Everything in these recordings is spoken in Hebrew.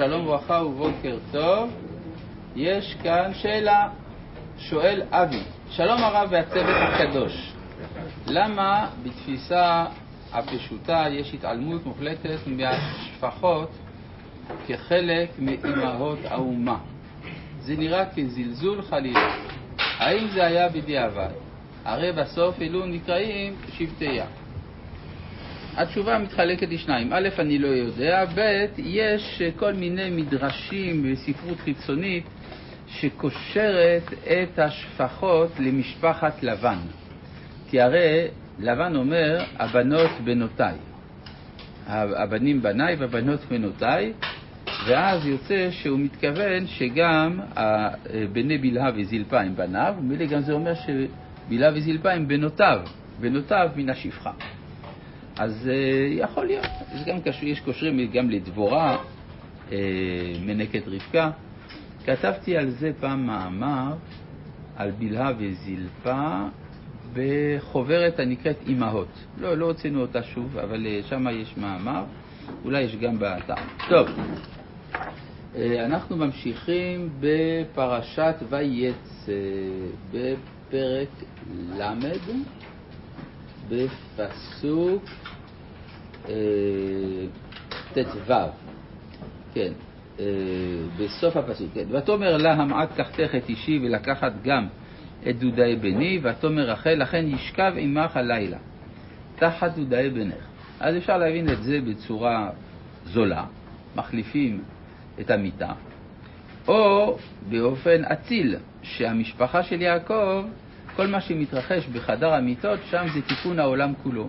שלום וברכה ובוקר טוב. יש כאן שאלה, שואל אבי, שלום הרב והצוות הקדוש, למה בתפיסה הפשוטה יש התעלמות מוחלטת מהשפחות כחלק מאימהות האומה? זה נראה כזלזול חלילה. האם זה היה בדיעבד? הרי בסוף אלו נקראים שבטיה. התשובה מתחלקת לשניים. א', אני לא יודע, ב', יש כל מיני מדרשים וספרות חיצונית שקושרת את השפחות למשפחת לבן. כי הרי לבן אומר, הבנות בנותיי. הבנים בניי והבנות בנותיי, ואז יוצא שהוא מתכוון שגם בני בלהה וזלפה הם בניו, ומילא גם זה אומר שבלהה וזלפה הם בנותיו, בנותיו מן השפחה. אז uh, יכול להיות, יש, גם קשור, יש קושרים גם לדבורה, uh, מנקת רבקה. כתבתי על זה פעם מאמר, על בלהה וזלפה, בחוברת הנקראת אימהות. לא, לא הוצאנו אותה שוב, אבל uh, שם יש מאמר, אולי יש גם באתר. טוב, uh, אנחנו ממשיכים בפרשת ויצא, בפרק ל', בפסוק ט"ו, כן, אה, בסוף הפסוק, כן, ותאמר לה המעט קחתך את אישי ולקחת גם את דודאי בני, ותאמר רחל, לכן ישכב עמך הלילה, תחת דודאי בנך. אז אפשר להבין את זה בצורה זולה, מחליפים את המיטה, או באופן אציל, שהמשפחה של יעקב, כל מה שמתרחש בחדר המיטות, שם זה תיקון העולם כולו.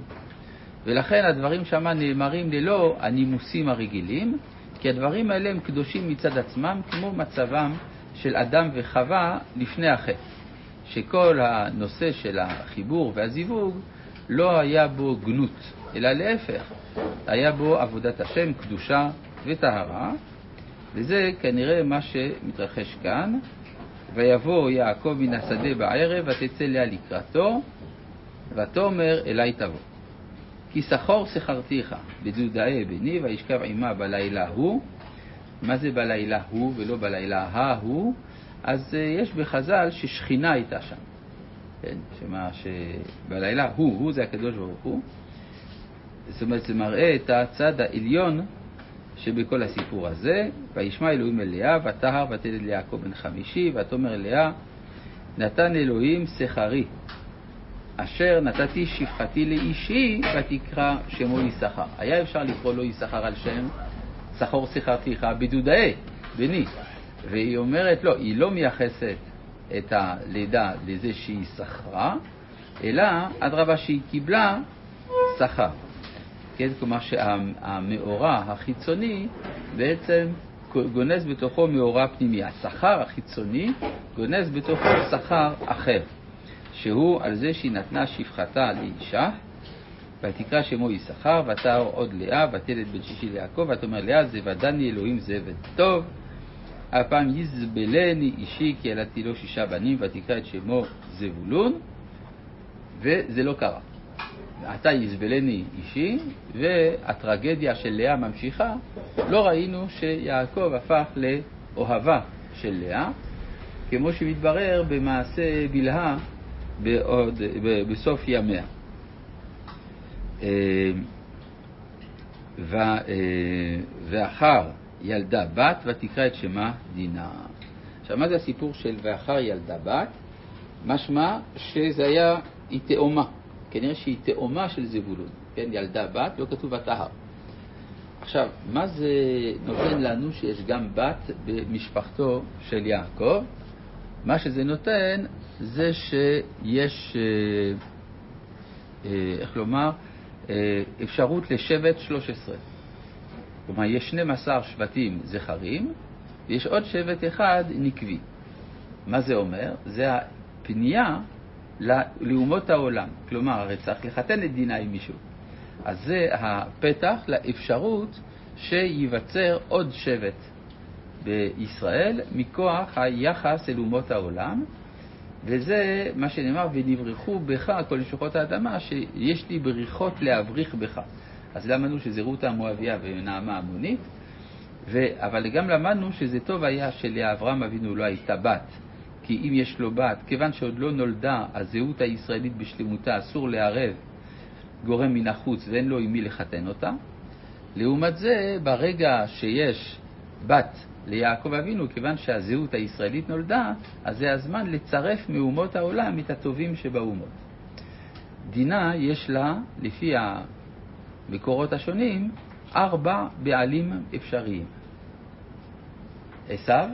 ולכן הדברים שם נאמרים ללא הנימוסים הרגילים, כי הדברים האלה הם קדושים מצד עצמם, כמו מצבם של אדם וחווה לפני החטא, שכל הנושא של החיבור והזיווג לא היה בו גנות, אלא להפך, היה בו עבודת השם, קדושה וטהרה, וזה כנראה מה שמתרחש כאן. ויבוא יעקב מן השדה בערב, ותצא לאה לקראתו, ותאמר אלי תבוא. כי שכור שכרתיך בדודאי בני וישכב עמה בלילה הוא. מה זה בלילה הוא ולא בלילה ההוא? אז אה, יש בחז"ל ששכינה הייתה שם. כן, שמה שבלילה הוא, הוא זה הקדוש ברוך הוא. זאת אומרת, זה מראה את הצד העליון שבכל הסיפור הזה. וישמע אלוהים אל לאה, ותהר ותלד ליעקב בן חמישי, ותאמר לאה, נתן אלוהים שכרי אשר נתתי שפחתי לאישי, ותקרא שמו יששכר. היה אפשר לקרוא לו יששכר על שם שכור שיחרתיך בדודאי, בני. והיא אומרת, לא, היא לא מייחסת את הלידה לזה שהיא שכרה, אלא אדרבה שהיא קיבלה שכר. כן, כלומר שהמאורע החיצוני בעצם גונז בתוכו מאורע פנימי. השכר החיצוני גונז בתוכו שכר אחר. שהוא על זה שהיא נתנה שפחתה לאישה, ותקרא שמו יששכר, ותער עוד לאה, ותלד בן שישי ליעקב, ותאמר לאה, זבדני אלוהים זבד טוב. הפעם יזבלני אישי, כי ילדתי לו שישה בנים, ותקרא את שמו זבולון, וזה לא קרה. עתה יזבלני אישי, והטרגדיה של לאה ממשיכה. לא ראינו שיעקב הפך לאוהבה של לאה, כמו שמתברר במעשה בלהה בעוד, בסוף ימיה. אה, אה, ואחר ילדה בת ותקרא את שמה דינה. עכשיו, מה זה הסיפור של ואחר ילדה בת? משמע שזה היה, היא תאומה. כנראה שהיא תאומה של זבולון. כן, ילדה בת, לא כתוב ותהר. עכשיו, מה זה נותן לנו שיש גם בת במשפחתו של יעקב? מה שזה נותן זה שיש, אה, אה, איך לומר, אה, אפשרות לשבט 13. כלומר, יש 12 שבטים זכרים, ויש עוד שבט אחד נקבי. מה זה אומר? זה הפנייה לאומות העולם. כלומר, הרי צריך לחתן את דינה עם מישהו. אז זה הפתח לאפשרות שייווצר עוד שבט בישראל מכוח היחס אל אומות העולם, וזה מה שנאמר, ונברחו בך כל נשוחות האדמה, שיש לי בריחות להבריך בך. אז למה לנו שזה רות המואביה ונעמה המונית? ו... אבל גם למדנו שזה טוב היה שלאברהם אבינו לא הייתה בת, כי אם יש לו בת, כיוון שעוד לא נולדה הזהות הישראלית בשלמותה, אסור לערב גורם מן החוץ ואין לו עם מי לחתן אותה. לעומת זה, ברגע שיש בת ליעקב אבינו, כיוון שהזהות הישראלית נולדה, אז זה הזמן לצרף מאומות העולם את הטובים שבאומות. דינה יש לה, לפי המקורות השונים, ארבע בעלים אפשריים. עשיו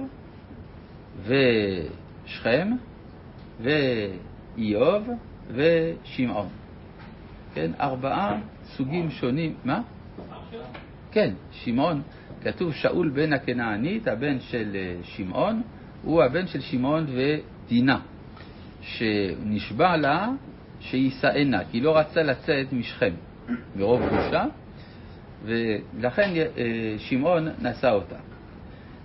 ושכם ואיוב ושמעון. כן, ארבעה סוגים שונים. מה? כן, שמעון. כתוב שאול בן הכנענית, הבן של אה, שמעון, הוא הבן של שמעון ודינה, שנשבע לה שיישאנה, כי לא רצה לצאת משכם מרוב בושה, ולכן אה, שמעון נשא אותה.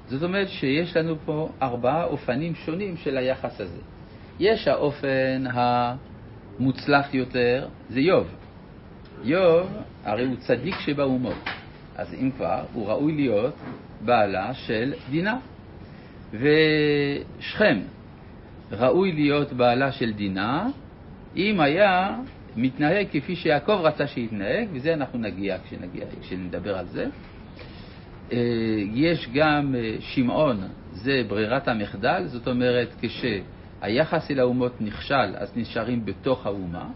זאת אומרת שיש לנו פה ארבעה אופנים שונים של היחס הזה. יש האופן המוצלח יותר, זה איוב. איוב, הרי הוא צדיק שבאומות. אז אם כבר, הוא ראוי להיות בעלה של דינה. ושכם, ראוי להיות בעלה של דינה, אם היה מתנהג כפי שיעקב רצה שיתנהג, וזה אנחנו נגיע כשנגיע, כשנדבר על זה. אה, יש גם אה, שמעון, זה ברירת המחדל, זאת אומרת כשהיחס אל האומות נכשל, אז נשארים בתוך האומה,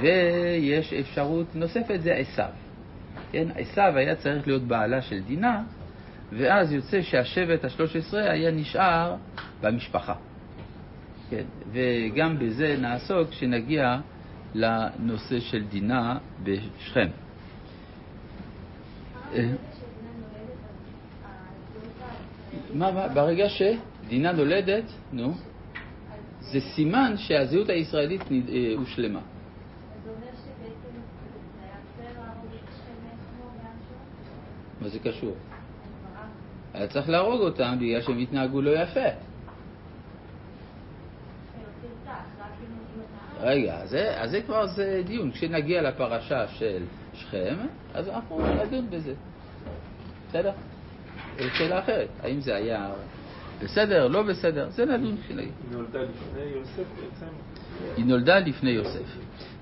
ויש אפשרות נוספת, זה עשיו. כן, עשיו היה צריך להיות בעלה של דינה, ואז יוצא שהשבט השלוש עשרה היה נשאר במשפחה. כן, וגם בזה נעסוק כשנגיע לנושא של דינה בשכם. אה, מה, מה, ברגע שדינה נולדת, נו, זה סימן שהזהות הישראלית אה, הושלמה. מה זה קשור? היה צריך להרוג אותם בגלל שהם התנהגו לא יפה. רגע, אז זה, אז זה כבר זה דיון. כשנגיע לפרשה של שכם, אז אנחנו נדון בזה. בסדר? זו שאלה אחרת. האם זה היה בסדר, לא בסדר, זה נדון כשנגיע. היא נולדה לפני יוסף בעצם? היא נולדה לפני יוסף.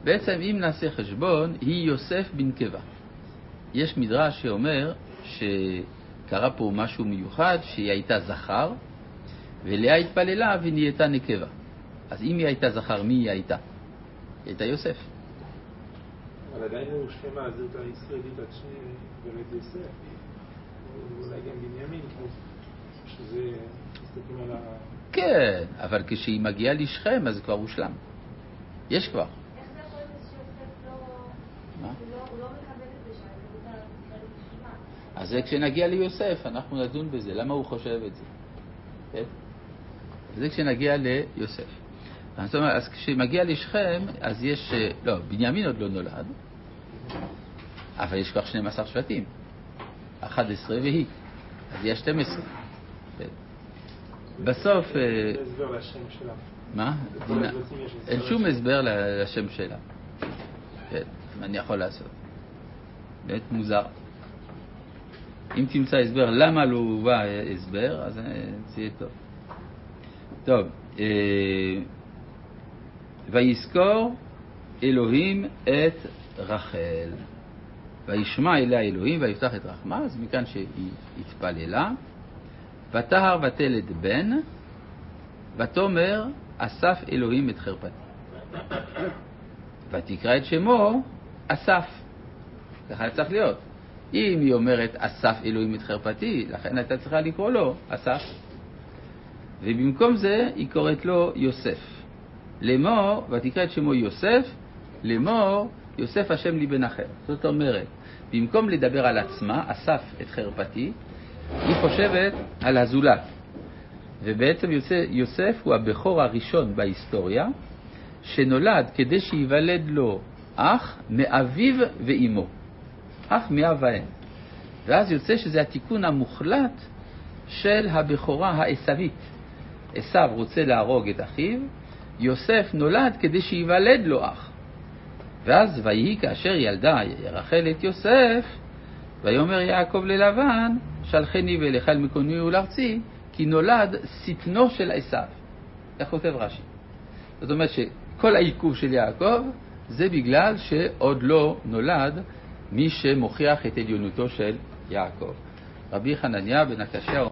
בעצם, אם נעשה חשבון, היא יוסף בנקבה. יש מדרש שאומר שקרה פה משהו מיוחד, שהיא הייתה זכר, ולאה התפללה והיא נהייתה נקבה. אז אם היא הייתה זכר, מי היא הייתה? היא הייתה יוסף. אבל עדיין הוא שכם הזהות הישראלית עד שבאמת יוסף. אולי גם בנימין, שזה, מסתכלים על ה... כן, אבל כשהיא מגיעה לשכם, אז כבר הושלם. יש כבר. אז זה כשנגיע ליוסף, אנחנו נדון בזה, למה הוא חושב את זה. כן? זה כשנגיע ליוסף. זאת אומרת, אז כשמגיע לשכם, אז יש, אה, לא, בנימין עוד לא נולד, אבל יש כבר 12 שבטים, 11 והיא, אז יש 12. כן. בסוף... אה. מה? אין שום הסבר לשם שלה. כן, אני יכול לעשות? באמת מוזר. אם תמצא הסבר למה לא הובא הסבר, אז זה יהיה טוב. טוב, אה, ויזכור אלוהים את רחל. וישמע אליה אלוהים ויפתח את רחמה, אז מכאן שהיא התפללה. ותהר ותלד בן, ותאמר אסף אלוהים את חרפתי. ותקרא את שמו אסף. ככה צריך להיות. אם היא אומרת אסף אלוהים את חרפתי, לכן הייתה צריכה לקרוא לו אסף. ובמקום זה היא קוראת לו יוסף. לאמור, ותקרא את שמו יוסף, לאמור, יוסף השם לי בן אחר. זאת אומרת, במקום לדבר על עצמה, אסף את חרפתי, היא חושבת על הזולת. ובעצם יוסף הוא הבכור הראשון בהיסטוריה, שנולד כדי שייוולד לו אח מאביו ואימו. אך מאב האם. ואז יוצא שזה התיקון המוחלט של הבכורה העשווית. עשו רוצה להרוג את אחיו, יוסף נולד כדי שייוולד לו אח. ואז ויהי כאשר ילדה רחל את יוסף, ויאמר יעקב ללבן, שלחני ואלך אל מקומי ולארצי, כי נולד שטנו של עשו. איך כותב רש"י. זאת אומרת שכל העיכוב של יעקב זה בגלל שעוד לא נולד מי שמוכיח את עליונותו של יעקב. רבי חנניה בן הקשה